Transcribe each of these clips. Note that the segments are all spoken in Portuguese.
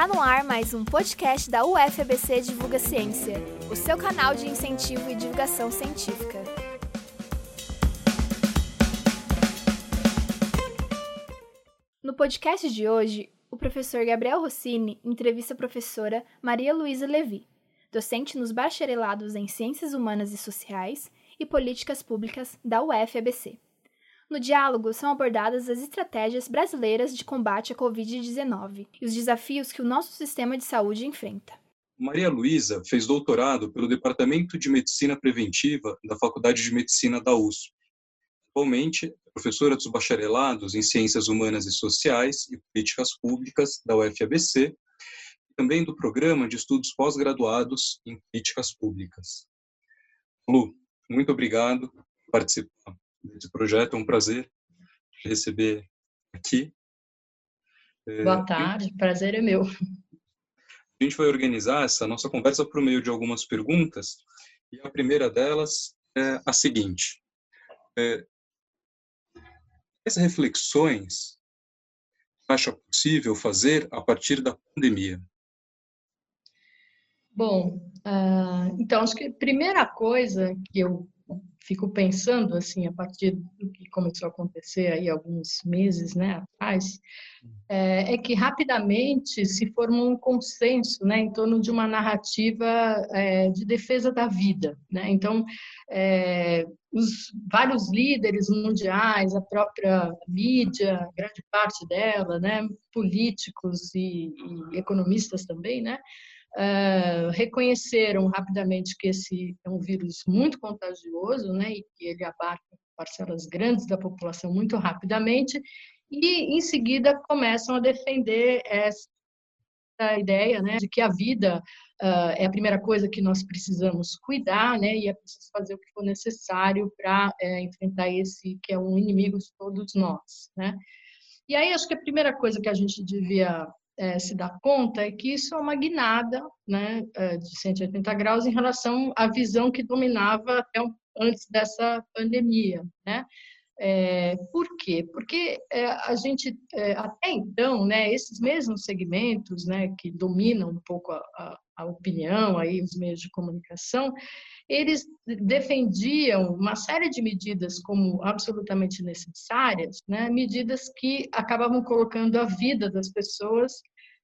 Tá no ar mais um podcast da UFABC Divulga Ciência, o seu canal de incentivo e divulgação científica. No podcast de hoje, o professor Gabriel Rossini entrevista a professora Maria Luísa Levi, docente nos bacharelados em Ciências Humanas e Sociais e Políticas Públicas da UFABC. No diálogo são abordadas as estratégias brasileiras de combate à Covid-19 e os desafios que o nosso sistema de saúde enfrenta. Maria Luísa fez doutorado pelo Departamento de Medicina Preventiva da Faculdade de Medicina da USP. Atualmente, é professora dos bacharelados em Ciências Humanas e Sociais e Políticas Públicas da UFABC e também do Programa de Estudos Pós-Graduados em Políticas Públicas. Lu, muito obrigado por participar desse projeto. É um prazer receber aqui. É, Boa tarde, prazer é meu. A gente vai organizar essa nossa conversa por meio de algumas perguntas e a primeira delas é a seguinte: é, quais reflexões acha possível fazer a partir da pandemia? Bom, uh, então acho que a primeira coisa que eu fico pensando assim a partir do que começou a acontecer aí alguns meses né atrás é, é, que rapidamente se formou um consenso né em torno de uma narrativa é, de defesa da vida né. Então é, os vários líderes mundiais a própria mídia grande parte dela né políticos e, e economistas também né uh, reconheceram rapidamente que esse é um vírus muito contagioso, né, e que ele abarca parcelas grandes da população muito rapidamente, e em seguida começam a defender essa ideia, né, de que a vida uh, é a primeira coisa que nós precisamos cuidar, né, e é preciso fazer o que for necessário para é, enfrentar esse que é um inimigo de todos nós, né. E aí acho que a primeira coisa que a gente devia é, se dá conta é que isso é uma guinada né, é, de 180 graus em relação à visão que dominava até antes dessa pandemia. Né? É, por quê? Porque é, a gente, é, até então, né, esses mesmos segmentos né, que dominam um pouco a, a, a opinião, aí, os meios de comunicação, eles defendiam uma série de medidas como absolutamente necessárias, né? medidas que acabavam colocando a vida das pessoas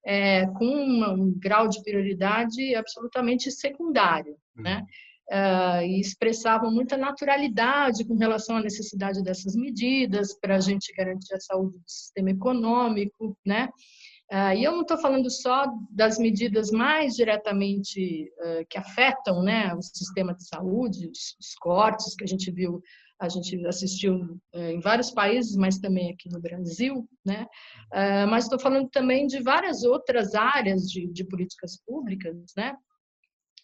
é, com um grau de prioridade absolutamente secundário, né? Uh, e expressavam muita naturalidade com relação à necessidade dessas medidas para a gente garantir a saúde do sistema econômico, né? Uh, e eu não estou falando só das medidas mais diretamente uh, que afetam né, o sistema de saúde, os, os, cortes que a gente viu, a gente assistiu uh, em vários países, mas também aqui no Brasil, né? mas estou falando também de várias outras áreas de, de políticas públicas, né?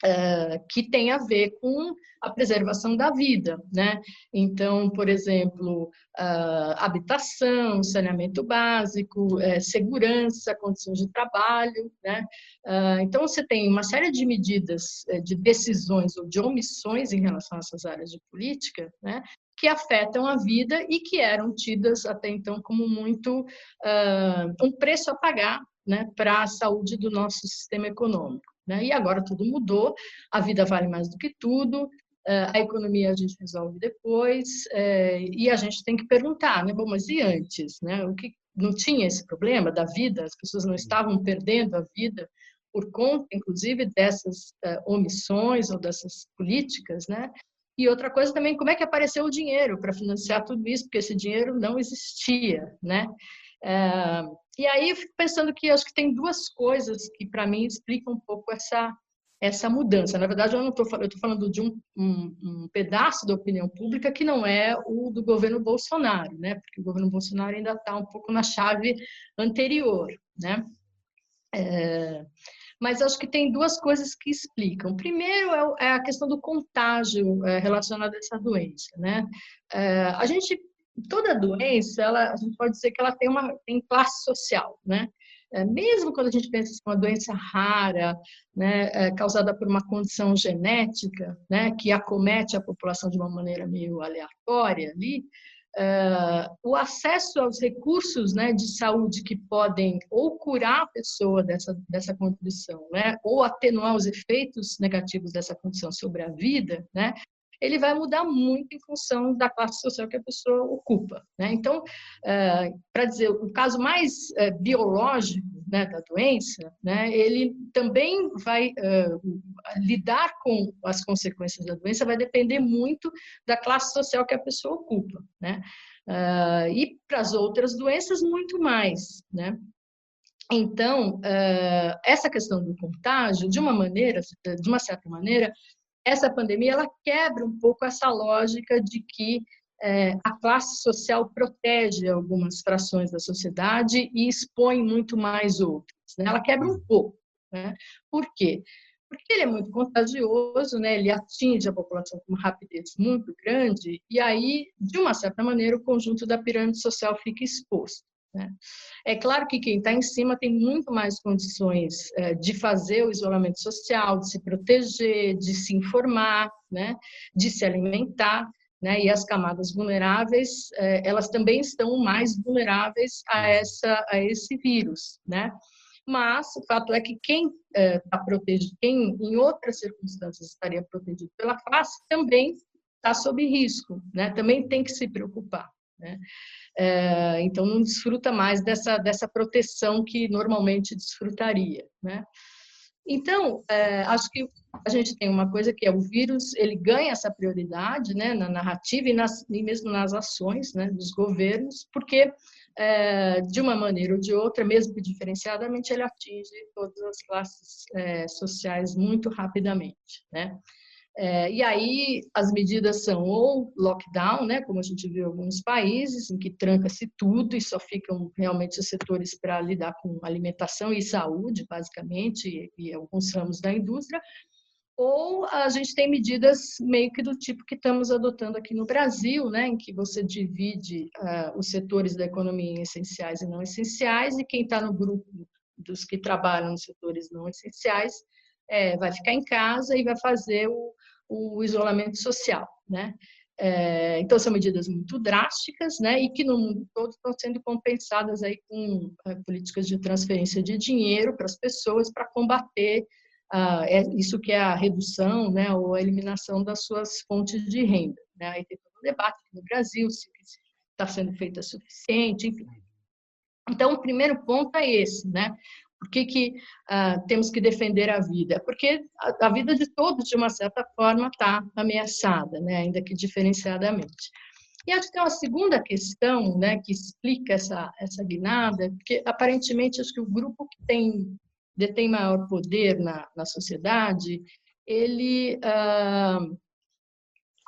Uh, que tem a ver com a preservação da vida, né? Então, por exemplo, uh, habitação, saneamento básico, uh, segurança, condições de trabalho, né? Ah, então, você tem uma série de medidas, eh, de decisões ou de omissões em relação a essas áreas de política, né? Que afetam a vida e que eram tidas até então como muito um preço a pagar, né? Para a saúde do nosso sistema econômico. Né? E agora tudo mudou, a vida vale mais do que tudo, eh, a economia a gente resolve depois, eh, e a gente tem que perguntar, né? Bom, mas e antes? Né? O que não tinha esse problema da vida? As pessoas não estavam perdendo a vida por conta, inclusive, dessas eh, omissões ou dessas políticas, né? E outra coisa também, como é que apareceu o dinheiro para financiar tudo isso? Porque esse dinheiro não existia, né? E aí eu fico pensando que acho que tem duas coisas que para mim explicam um pouco essa essa mudança. Na verdade, eu não estou falando, eu estou falando de um, um, um, pedaço da opinião pública que não é o do governo Bolsonaro, né? Porque o governo Bolsonaro ainda está um pouco na chave anterior, né? É, mas acho que tem duas coisas que explicam. Primeiro é, é a questão do contágio é, relacionado a essa doença, né? É, a gente toda doença, ela, a gente pode dizer que ela tem uma tem classe social, né? É, mesmo quando a gente pensa em uma doença rara, né, é, causada por uma condição genética, né, que acomete a população de uma maneira meio aleatória ali, uh, o acesso aos recursos né, de saúde que podem ou curar a pessoa dessa, dessa condição, né, ou atenuar os efeitos negativos dessa condição sobre a vida, né, ele vai mudar muito em função da classe social que a pessoa ocupa. Né? Então, uh, para dizer, o caso mais uh, biológico né, da doença, né, ele também vai uh, lidar com as consequências da doença, vai depender muito da classe social que a pessoa ocupa. Né? e para as outras doenças, muito mais. Né? Então, essa questão do contágio, de uma maneira, de uma certa maneira, essa pandemia ela quebra um pouco essa lógica de que é, a classe social protege algumas frações da sociedade e expõe muito mais outras. Né? Ela quebra um pouco. Né? Por quê? Porque ele é muito contagioso, né? ele atinge a população com uma rapidez muito grande, e aí, de uma certa maneira, o conjunto da pirâmide social fica exposto. Né? É claro que quem está em cima tem muito mais condições é, de fazer o isolamento social, de se proteger, de se informar, né? de se alimentar, né? e as camadas vulneráveis, é, elas também estão mais vulneráveis a, essa, a esse vírus. Né? Mas o fato é que quem está é, protegido, quem em outras circunstâncias estaria protegido pela classe, também está sob risco, né? também tem que se preocupar. Né? É, então, não desfruta mais dessa, dessa proteção que normalmente desfrutaria. Né? Então, é, acho que a gente tem uma coisa que é o vírus, ele ganha essa prioridade né, na narrativa e, nas, e mesmo nas ações né, dos governos, porque, é, de uma maneira ou de outra, mesmo diferenciadamente, ele atinge todas as classes é, sociais muito rapidamente. Né? É, e aí as medidas são ou lockdown, né, como a gente viu em alguns países, em que tranca-se tudo e só ficam realmente os setores para lidar com alimentação e saúde, basicamente, e, e alguns ramos da indústria, ou a gente tem medidas meio que do tipo que estamos adotando aqui no Brasil, né, em que você divide uh, os setores da economia em essenciais e não essenciais, e quem está no grupo dos que trabalham nos setores não essenciais é, vai ficar em casa e vai fazer o, o isolamento social, né? É, então são medidas muito drásticas, né? E que no mundo todo estão sendo compensadas aí com é, políticas de transferência de dinheiro para as pessoas para combater ah, é, isso que é a redução, né? Ou a eliminação das suas fontes de renda. Né? Aí tem todo um debate no Brasil se está sendo feita suficiente, enfim. Então, o primeiro ponto é esse, né? Por que, que uh, temos que defender a vida? Porque a, a, vida de todos, de uma certa forma, está ameaçada, né? ainda que diferenciadamente. E acho que tem uma segunda questão né, que explica essa, essa guinada, porque aparentemente acho que o grupo que tem, detém maior poder na, na sociedade, ele uh,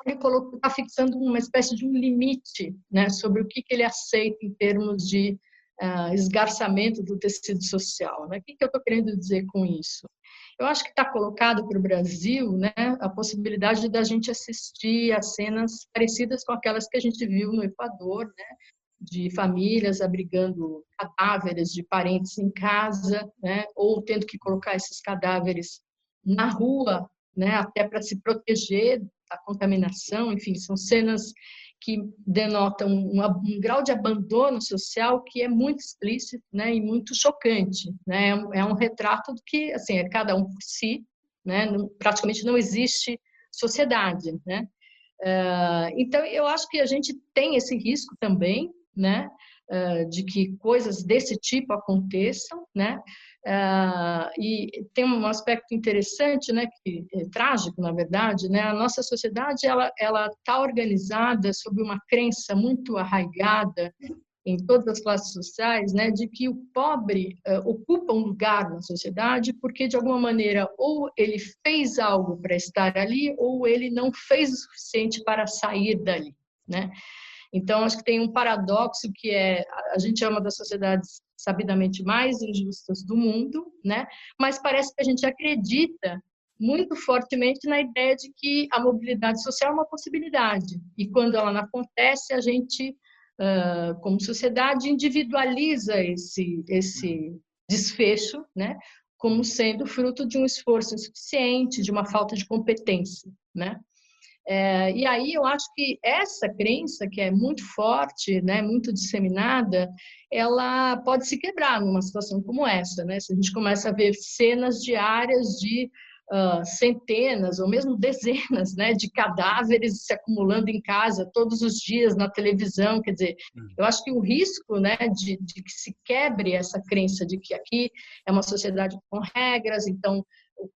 ele está fixando uma espécie de um limite né, sobre o que, que ele aceita em termos de uh, esgarçamento do tecido social. Né? O que, que eu estou querendo dizer com isso? Eu acho que está colocado para o Brasil né, a possibilidade da gente assistir a cenas parecidas com aquelas que a gente viu no Equador, né, de famílias abrigando cadáveres de parentes em casa, né, ou tendo que colocar esses cadáveres na rua, né, até para se proteger da contaminação. Enfim, são cenas que denotam um, um, grau de abandono social que é muito explícito né, e muito chocante. Né? É, um, é um retrato do que assim, é cada um por si, né? Não, praticamente não existe sociedade. Né? Uh, então, eu acho que a gente tem esse risco também, né? Uh, de que coisas desse tipo aconteçam, né? Uh, e tem um aspecto interessante, né, que é trágico, na verdade, né, a nossa sociedade ela ela está organizada sob uma crença muito arraigada em todas as classes sociais, né, de que o pobre uh, ocupa um lugar na sociedade porque de alguma maneira ou ele fez algo para estar ali ou ele não fez o suficiente para sair dali, né? Então acho que tem um paradoxo que é a gente é uma das sociedades sabidamente mais injustas do mundo, né? Mas parece que a gente acredita muito fortemente na ideia de que a mobilidade social é uma possibilidade. E quando ela não acontece a gente como sociedade individualiza esse esse desfecho né? Como sendo fruto de um esforço insuficiente de uma falta de competência né É, e aí eu acho que essa crença, que é muito forte, né, muito disseminada, ela pode se quebrar numa situação como essa. Né? Se a gente começa a ver cenas diárias de uh, centenas ou mesmo dezenas né, de cadáveres se acumulando em casa todos os dias na televisão. Quer dizer, hum. eu acho que o risco né, de, de que se quebre essa crença de que aqui é uma sociedade com regras, então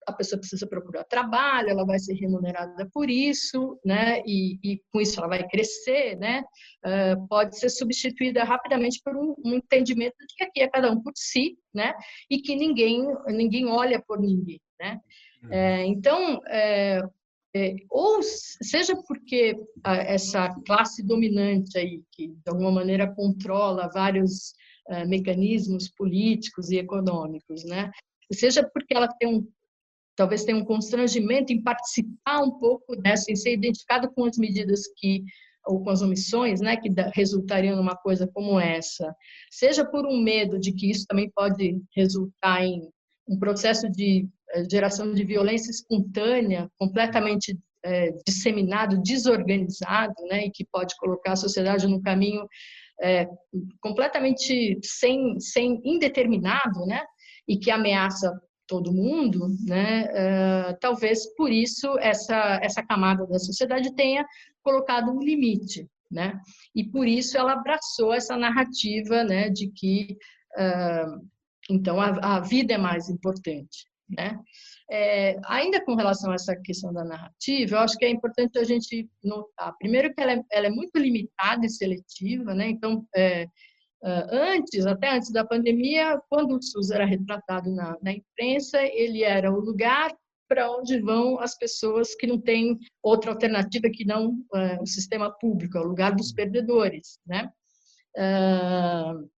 a pessoa precisa procurar trabalho, ela vai ser remunerada por isso, né? E, e com isso ela vai crescer, né? Uh, pode ser substituída rapidamente por um, um, entendimento de que aqui é cada um por si, né? E que ninguém ninguém olha por ninguém, né? Uhum. É, então, é, é, ou seja porque a, essa classe dominante aí que de alguma maneira controla vários uh, mecanismos políticos e econômicos, né? Seja porque ela tem um talvez tenha um constrangimento em participar um pouco dessa, em ser identificado com as medidas que ou com as omissões, né, que resultariam numa coisa como essa, seja por um medo de que isso também pode resultar em um processo de eh, geração de violência espontânea, completamente é, disseminado, desorganizado, né, e que pode colocar a sociedade num caminho é, completamente sem, sem indeterminado, né, e que ameaça todo mundo, né? Uh, talvez por isso essa essa camada da sociedade tenha colocado um limite, né? E por isso ela abraçou essa narrativa, né, de que uh, então a, a, vida é mais importante, né? É, ainda com relação a essa questão da narrativa, eu acho que é importante a gente notar, primeiro que ela é, ela é muito limitada e seletiva, né? Então é, antes, até antes da pandemia, quando o SUS era retratado na, na imprensa, ele era o lugar para onde vão as pessoas que não têm outra alternativa que não uh, o sistema público, é o lugar dos perdedores, né? Uh,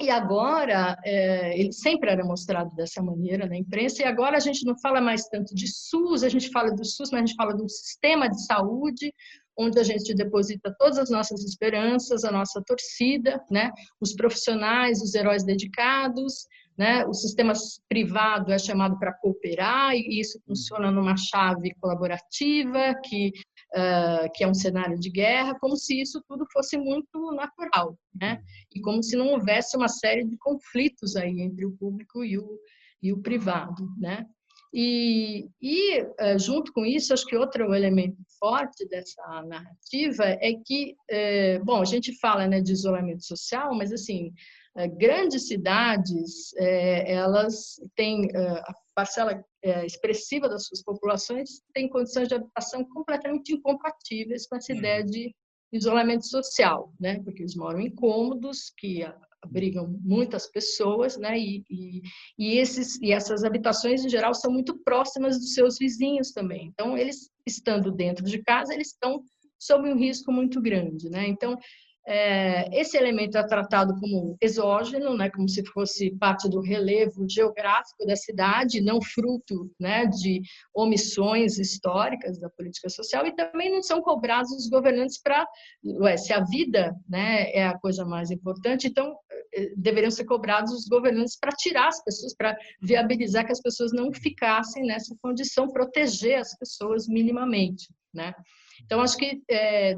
e agora, é, ele sempre era mostrado dessa maneira na imprensa, e agora a gente não fala mais tanto de SUS, a gente fala do SUS, mas a gente fala um sistema de saúde onde a gente deposita todas as nossas esperanças, a nossa torcida, né? Os profissionais, os heróis dedicados, né? O sistema privado é chamado para cooperar e isso funciona numa chave colaborativa que uh, que é um cenário de guerra, como se isso tudo fosse muito natural, né? E como se não houvesse uma série de conflitos aí entre o público e o e o privado, né? E, e uh, junto com isso, acho que outro elemento forte dessa narrativa é que, uh, bom, a gente fala né, de isolamento social, mas assim, uh, grandes cidades, elas têm a parcela expressiva das suas populações tem condições de habitação completamente incompatíveis com essa ideia de isolamento social, né? Porque eles moram em cômodos que abrigam muitas pessoas, né? E, e, e, esses, e essas habitações, em geral, são muito próximas dos seus vizinhos também. Então, eles estando dentro de casa, eles estão sob um risco muito grande, né? Então, é, esse elemento é tratado como exógeno, né, como se fosse parte do relevo geográfico da cidade, não fruto né, de omissões históricas da política social, e também não são cobrados os governantes para. Se a vida né, é a coisa mais importante, então deveriam ser cobrados os governantes para tirar as pessoas, para viabilizar que as pessoas não ficassem nessa condição, proteger as pessoas minimamente. Né? Então, acho que é,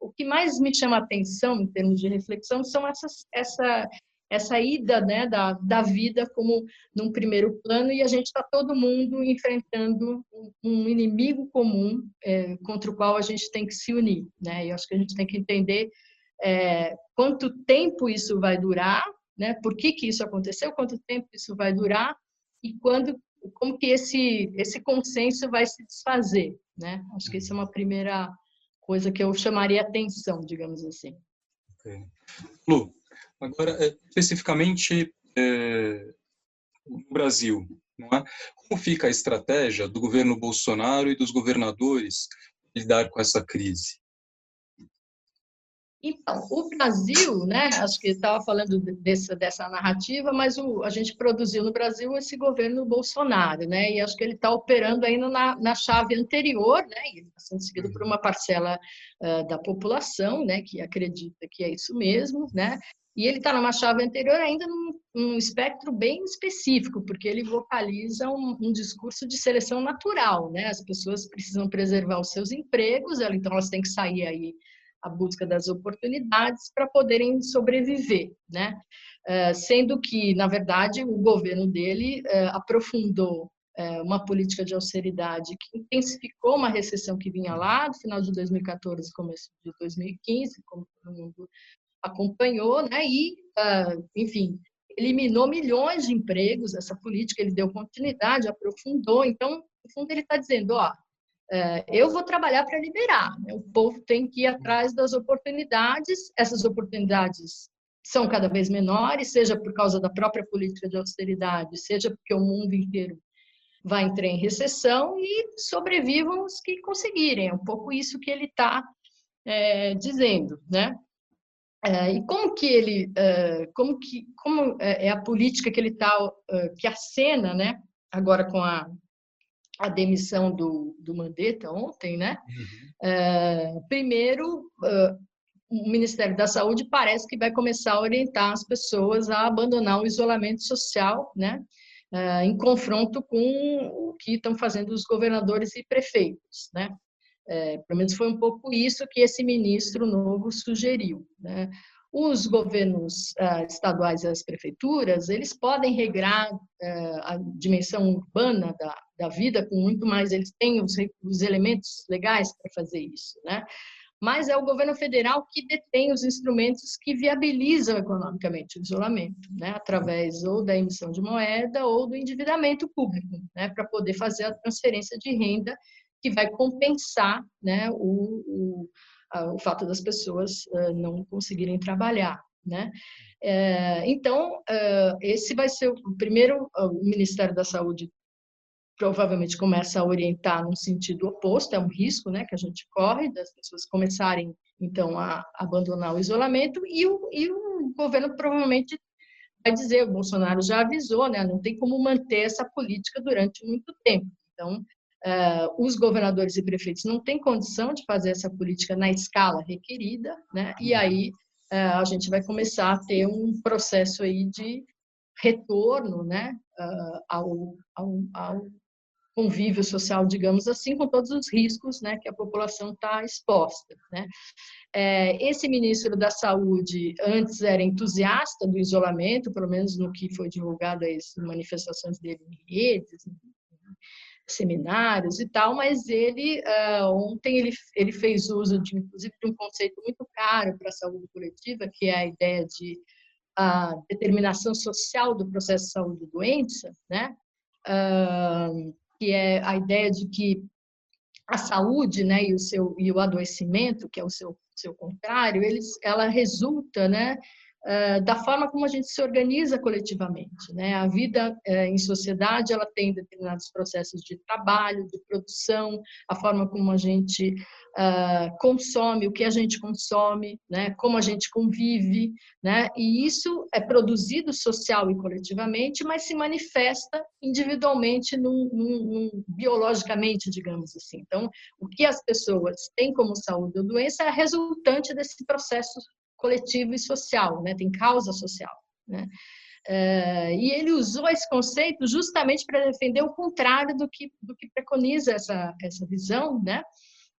o que mais me chama a atenção em termos de reflexão são essas, essa, essa ida né, da, da vida como num primeiro plano e a gente está todo mundo enfrentando um, inimigo comum é, contra o qual a gente tem que se unir. Né? E acho que a gente tem que entender é, quanto tempo isso vai durar, né? por que, que isso aconteceu, quanto tempo isso vai durar e quando, como que esse, esse consenso vai se desfazer. Né? Acho que essa é uma primeira coisa que eu chamaria atenção, digamos assim. Okay. Lu, agora, é, especificamente é, no Brasil, não é? como fica a estratégia do governo Bolsonaro e dos governadores lidar com essa crise? Então, o Brasil, né, acho que estava falando dessa, dessa narrativa, mas o, a gente produziu no Brasil esse governo Bolsonaro, né, e acho que ele está operando ainda na, na chave anterior, né, e está sendo seguido por uma parcela uh, da população, né, que acredita que é isso mesmo, né, E ele está numa chave anterior ainda num, num, espectro bem específico, porque ele vocaliza um, um, discurso de seleção natural, né? As pessoas precisam preservar os seus empregos, então elas têm que sair aí à busca das oportunidades para poderem sobreviver, né? Uh, sendo que, na verdade, o governo dele uh, aprofundou uh, uma política de austeridade que intensificou uma recessão que vinha lá do final de 2014, começo de 2015, como todo mundo acompanhou, né? E, enfim, eliminou milhões de empregos. Essa política ele deu continuidade, aprofundou. Então, no fundo, ele está dizendo, ó, uh, eu vou trabalhar para liberar. Né? O povo tem que ir atrás das oportunidades. Essas oportunidades são cada vez menores, seja por causa da própria política de austeridade, seja porque o mundo inteiro vai entrar em recessão e sobrevivam os que conseguirem. É um pouco isso que ele está é, dizendo, né? É, e como que ele, é, como que, como é, é a política que ele está, que acena, né? Agora com a, a demissão do, do Mandetta ontem, né? Uhum. primeiro, o Ministério da Saúde parece que vai começar a orientar as pessoas a abandonar o isolamento social, né? em confronto com o que estão fazendo os governadores e prefeitos, né? Pelo menos foi um pouco isso que esse ministro novo sugeriu. Né? Os governos uh, estaduais e as prefeituras, eles podem regrar uh, a dimensão urbana da, da vida com muito mais, eles têm os, os elementos legais para fazer isso, né? Mas é o governo federal que detém os instrumentos que viabilizam economicamente o isolamento, né? Através ou da emissão de moeda ou do endividamento público, né? Para poder fazer a transferência de renda que vai compensar né, o, o, o fato das pessoas uh, não conseguirem trabalhar. Né? É, então, uh, esse vai ser o primeiro, o Ministério da Saúde provavelmente começa a orientar num sentido oposto, é um risco né, que a gente corre das pessoas começarem, então, a abandonar o isolamento, e o, e o governo provavelmente vai dizer, o Bolsonaro já avisou, né, não tem como manter essa política durante muito tempo. Então, Uh, os governadores e prefeitos não têm condição de fazer essa política na escala requerida, né? E aí uh, a gente vai começar a ter um processo aí de retorno, né, uh, ao, ao, ao, convívio social, digamos assim, com todos os riscos, né, que a população está exposta, né? É, esse ministro da Saúde antes era entusiasta do isolamento, pelo menos no que foi divulgado as manifestações dele em redes, seminários e tal, mas ele uh, ontem ele, ele fez uso de inclusive de um conceito muito caro para a saúde coletiva, que é a ideia de a determinação social do processo de saúde e doença, né? Uh, que é a ideia de que a saúde, né, e o seu e o adoecimento, que é o seu seu contrário, eles, ela resulta, né, da forma como a gente se organiza coletivamente. Né? A vida em sociedade ela tem determinados processos de trabalho, de produção, a forma como a gente consome, o que a gente consome, né? como a gente convive, né? e isso é produzido social e coletivamente, mas se manifesta individualmente, num, num, num, biologicamente, digamos assim. Então, o que as pessoas têm como saúde ou doença é resultante desse processo coletivo e social, né? tem causa social. Né? Uh, e ele usou esse conceito justamente para defender o contrário do que, do que preconiza essa, essa visão, né?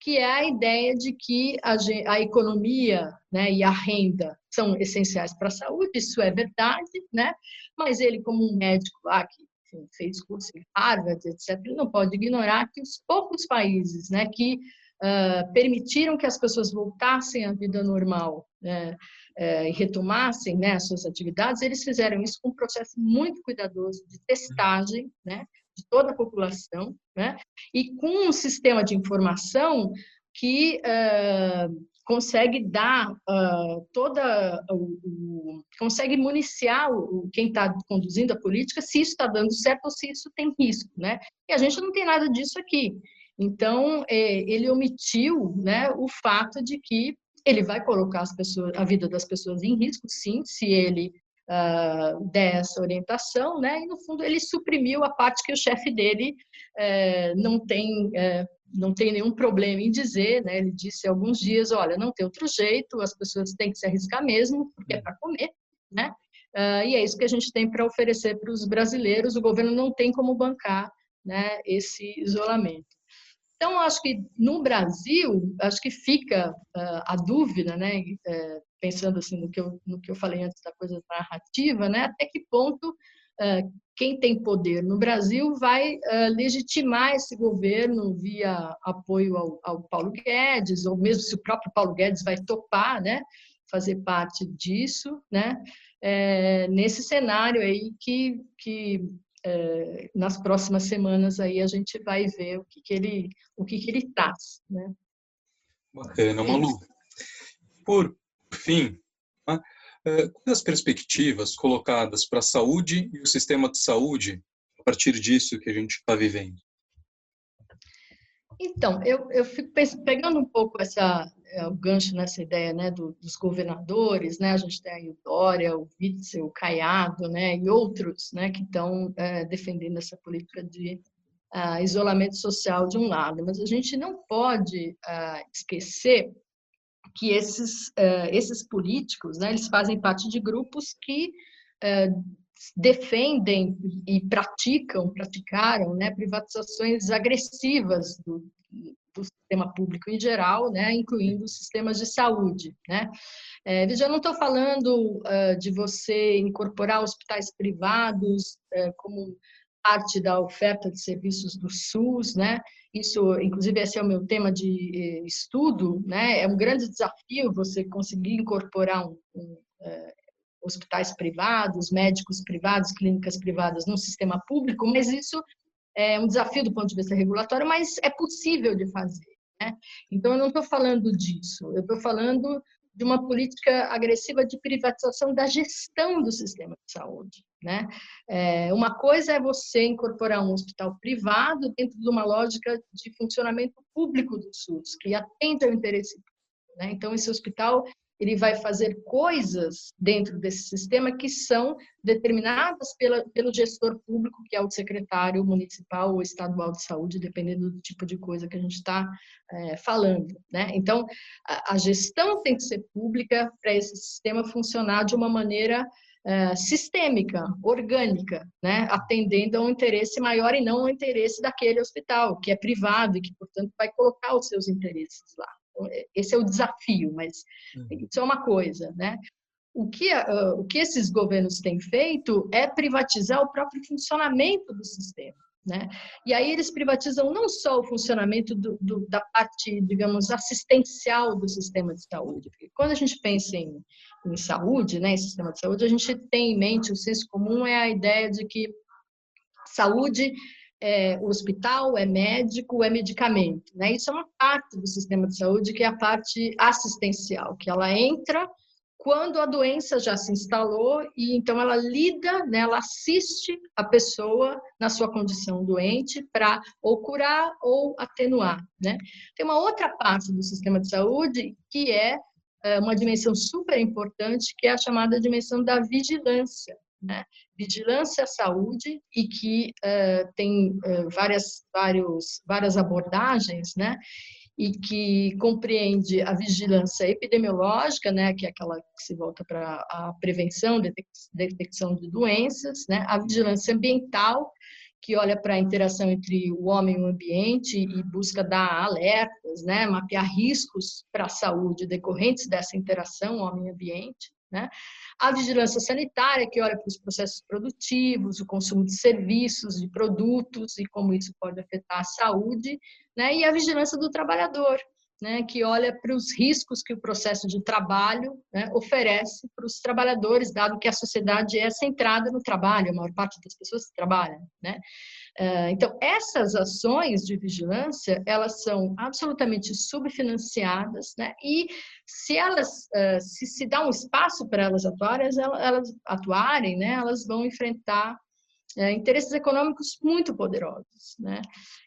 que é a ideia de que a, a economia né, e a renda são essenciais para a saúde, isso é verdade, né? mas ele, como um médico lá que enfim, fez curso em Harvard, etc., não pode ignorar que os poucos países né, que uh, permitiram que as pessoas voltassem à vida normal né, uh, e retomassem né, as suas atividades, eles fizeram isso com um processo muito cuidadoso de testagem né, de toda a população né, e com um sistema de informação que uh, consegue dar uh, toda o, o, consegue municiar o, quem está conduzindo a política se isso está dando certo ou se isso tem risco, né? E a gente não tem nada disso aqui. Então, é, ele omitiu né, o fato de que ele vai colocar as pessoas, a vida das pessoas em risco, sim, se ele uh, der essa orientação, né? E no fundo ele suprimiu a parte que o chefe dele uh, não tem uh, não tem nenhum problema em dizer, né? Ele disse há alguns dias, olha, não tem outro jeito, as pessoas têm que se arriscar mesmo, porque é para comer, né? Uh, e é isso que a gente tem para oferecer para os brasileiros. O governo não tem como bancar né, esse isolamento. Então, acho que no Brasil, acho que fica uh, a dúvida, né, uh, pensando assim no que, eu, no que eu falei antes da coisa narrativa, né, até que ponto uh, quem tem poder no Brasil vai legitimar esse governo via apoio ao, ao, Paulo Guedes, ou mesmo se o próprio Paulo Guedes vai topar, né, fazer parte disso, né, é, nesse cenário aí que, que é, nas próximas semanas aí a gente vai ver o que, que ele o que, que ele traz, né? Bacana, Malu. Por fim, né, é, quais as perspectivas colocadas para a saúde e o sistema de saúde a partir disso que a gente está vivendo? Então, eu, eu fico pegando um pouco essa, é, o gancho nessa ideia né, do, dos governadores, né? A gente tem aí o Dória, o Witzel, o Caiado, né? E outros, né? Que estão é, defendendo essa política de uh, isolamento social de um lado. Mas a gente não pode uh, esquecer que esses, uh, esses políticos, né? Eles fazem parte de grupos que defendem e praticam, praticaram, né, privatizações agressivas do, do sistema público em geral, né, incluindo os sistemas de saúde. Né? É, veja, eu não estou falando uh, de você incorporar hospitais privados uh, como parte da oferta de serviços do SUS, né? Isso, inclusive, esse é o meu tema de eh, estudo, né? É um grande desafio você conseguir incorporar um, um uh, hospitais privados, médicos privados, clínicas privadas no sistema público, mas isso é um desafio do ponto de vista regulatório, mas é possível de fazer. Né? Então, eu não estou falando disso, eu estou falando de uma política agressiva de privatização da gestão do sistema de saúde. Né? É, uma coisa é você incorporar um hospital privado dentro de uma lógica de funcionamento público do SUS, que atende ao interesse público. Né? Então, esse hospital ele vai fazer coisas dentro desse sistema que são determinadas pela, pelo gestor público, que é o secretário municipal ou estadual de saúde, dependendo do tipo de coisa que a gente está é, falando. Né? Então, a, a, gestão tem que ser pública para esse sistema funcionar de uma maneira é, sistêmica, orgânica, né? atendendo a um interesse maior e não ao interesse daquele hospital, que é privado e que, portanto, vai colocar os seus interesses lá. Esse é o desafio, mas uhum. isso é uma coisa, né? O que, uh, o que esses governos têm feito é privatizar o próprio funcionamento do sistema. Né? E aí eles privatizam não só o funcionamento do, do, da parte, digamos, assistencial do sistema de saúde. Porque quando a gente pensa em, em saúde, né, em sistema de saúde, a gente tem em mente, o senso comum é a ideia de que saúde é hospital, é médico, é medicamento. Né? Isso é uma parte do sistema de saúde que é a parte assistencial, que ela entra quando a doença já se instalou e então ela lida, né, ela assiste a pessoa na sua condição doente para ou curar ou atenuar. Né? Tem uma outra parte do sistema de saúde que é, é uma dimensão super importante, que é a chamada dimensão da vigilância né? vigilância à saúde e que uh, tem uh, várias, vários, várias abordagens, né? e que compreende a vigilância epidemiológica, né, que é aquela que se volta para a prevenção, detecção de doenças, né, a vigilância ambiental, que olha para a interação entre o homem e o ambiente e busca dar alertas, né, mapear riscos para a saúde decorrentes dessa interação homem-ambiente, né? A vigilância sanitária, que olha para os processos produtivos, o consumo de serviços, de produtos e como isso pode afetar a saúde, né? e a vigilância do trabalhador, né? que olha para os riscos que o processo de trabalho né? oferece para os trabalhadores, dado que a sociedade é centrada no trabalho, a maior parte das pessoas trabalham. Né? Eh, então, essas ações de vigilância, elas são absolutamente subfinanciadas, né? E se elas, eh, se se dá um espaço para elas atuarem, elas atuarem, né? Elas vão enfrentar é, interesses econômicos muito poderosos, né?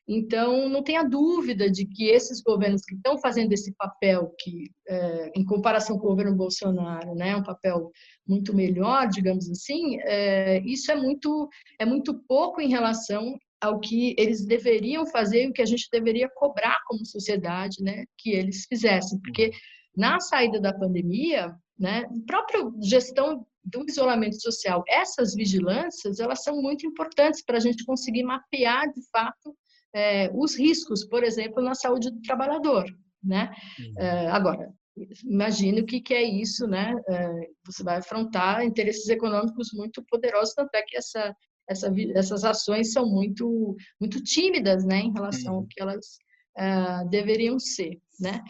Então, não tenha dúvida de que esses governos que estão fazendo esse papel, que, é, em comparação com o governo Bolsonaro, né, um papel muito melhor, digamos assim, é, isso é muito, é muito pouco em relação ao que eles deveriam fazer e o que a gente deveria cobrar como sociedade, né, que eles fizessem, porque na saída da pandemia, né, própria gestão do isolamento social, essas vigilâncias, elas são muito importantes para a gente conseguir mapear, de fato, é, os riscos, por exemplo, na saúde do trabalhador, né? Uhum. É, agora, imagine o que, que é isso, né? É, você vai afrontar interesses econômicos muito poderosos, tanto é que essa, essa, essas ações são muito, muito tímidas, né, em relação ao uhum. que elas deveriam ser, né?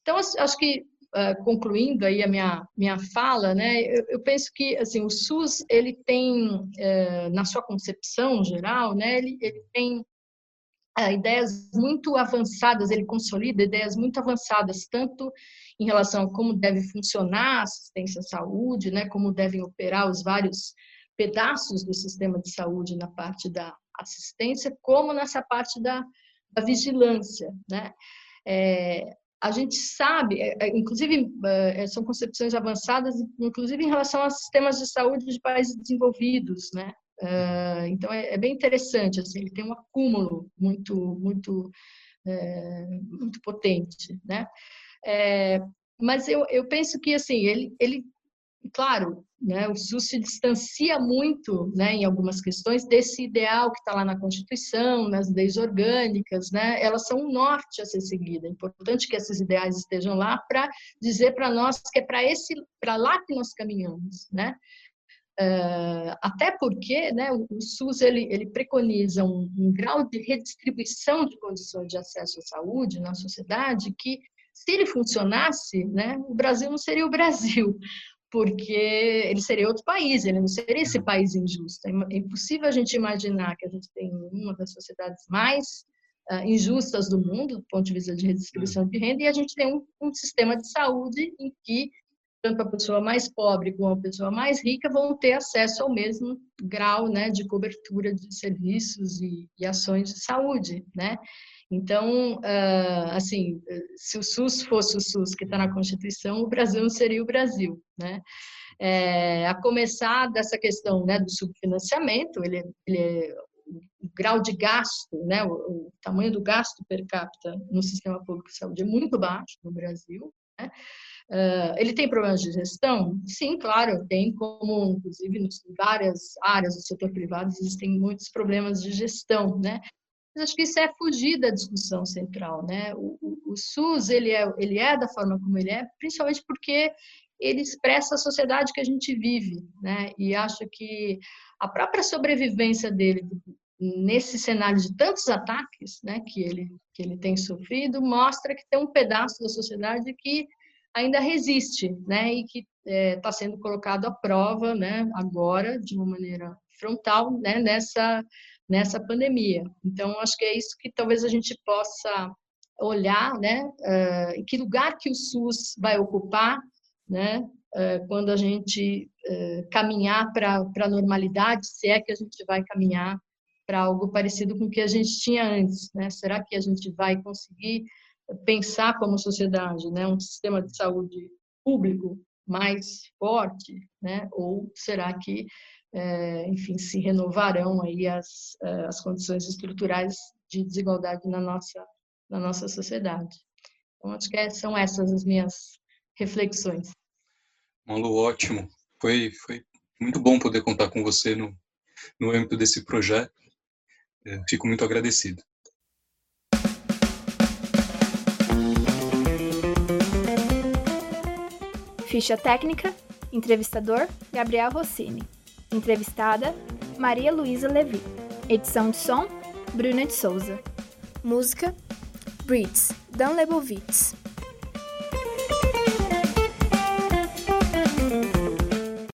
Então, acho que uh, concluindo aí a minha minha fala, né, eu, eu, penso que assim o SUS ele tem uh, na sua concepção geral, né, ele, ele tem ideias muito avançadas, ele consolida ideias muito avançadas, tanto em relação a como deve funcionar a assistência à saúde, né, como devem operar os vários pedaços do sistema de saúde na parte da assistência, como nessa parte da, da vigilância, né? É, a gente sabe, é, é inclusive é, são concepções avançadas, inclusive em relação a sistemas de saúde de países desenvolvidos, né? Então é, bem interessante, assim, ele tem um acúmulo muito, muito, muito potente, né? Mas eu, penso que assim ele claro, né, o SUS se distancia muito, né, em algumas questões desse ideal que está lá na Constituição, nas leis orgânicas, né, elas são um norte a ser seguido. É importante que esses ideais estejam lá para dizer para nós que é para esse, para lá que nós caminhamos, né? Uh, até porque né, o, o, SUS ele, ele preconiza um, um, grau de redistribuição de condições de acesso à saúde na sociedade que, se ele funcionasse, né, o Brasil não seria o Brasil, porque ele seria outro país, ele não seria esse país injusto. É impossível a gente imaginar que a gente tem uma das sociedades mais uh, injustas do mundo, do ponto de vista de redistribuição de renda, e a gente tem um, um sistema de saúde em que tanto a pessoa mais pobre como a pessoa mais rica vão ter acesso ao mesmo grau né, de cobertura de serviços e, e ações de saúde, né? Então, ah, assim, se o SUS fosse o SUS que está na Constituição, o Brasil não seria o Brasil, né? É, a começar dessa questão né, do subfinanciamento, ele, ele é, o grau de gasto, né, o, o, tamanho do gasto per capita no sistema público de saúde é muito baixo no Brasil, né? Uh, ele tem problemas de gestão? Sim, claro, tem, como inclusive em várias áreas do setor privado existem muitos problemas de gestão, né? Acho que isso é fugir da discussão central, né? O, o, o SUS ele é, ele é da forma como ele é, principalmente porque ele expressa a sociedade que a gente vive, né? E acho que a própria sobrevivência dele nesse cenário de tantos ataques, né, que ele que ele tem sofrido, mostra que tem um pedaço da sociedade que ainda resiste, né, e que está é, tá sendo colocado à prova, né, agora de uma maneira frontal, né, nessa nessa pandemia. Então, acho que é isso que talvez a gente possa olhar, né, uh, em que lugar que o SUS vai ocupar, né, uh, quando a gente uh, caminhar para a normalidade, se é que a gente vai caminhar para algo parecido com o que a gente tinha antes, né? Será que a gente vai conseguir pensar como sociedade, né, um sistema de saúde público mais forte, né? Ou será que é, enfim, se renovarão aí as, é, as condições estruturais de desigualdade na nossa, na nossa sociedade. Então, acho que é, são essas as minhas reflexões. Malu, ótimo. Foi, foi muito bom poder contar com você no, no âmbito desse projeto. Eu fico muito agradecido. Ficha técnica, entrevistador Gabriel Rossini. Entrevistada: Maria Luísa Levi. Edição de som: Bruna de Souza. Música: Breeds, Dan Lebovitz.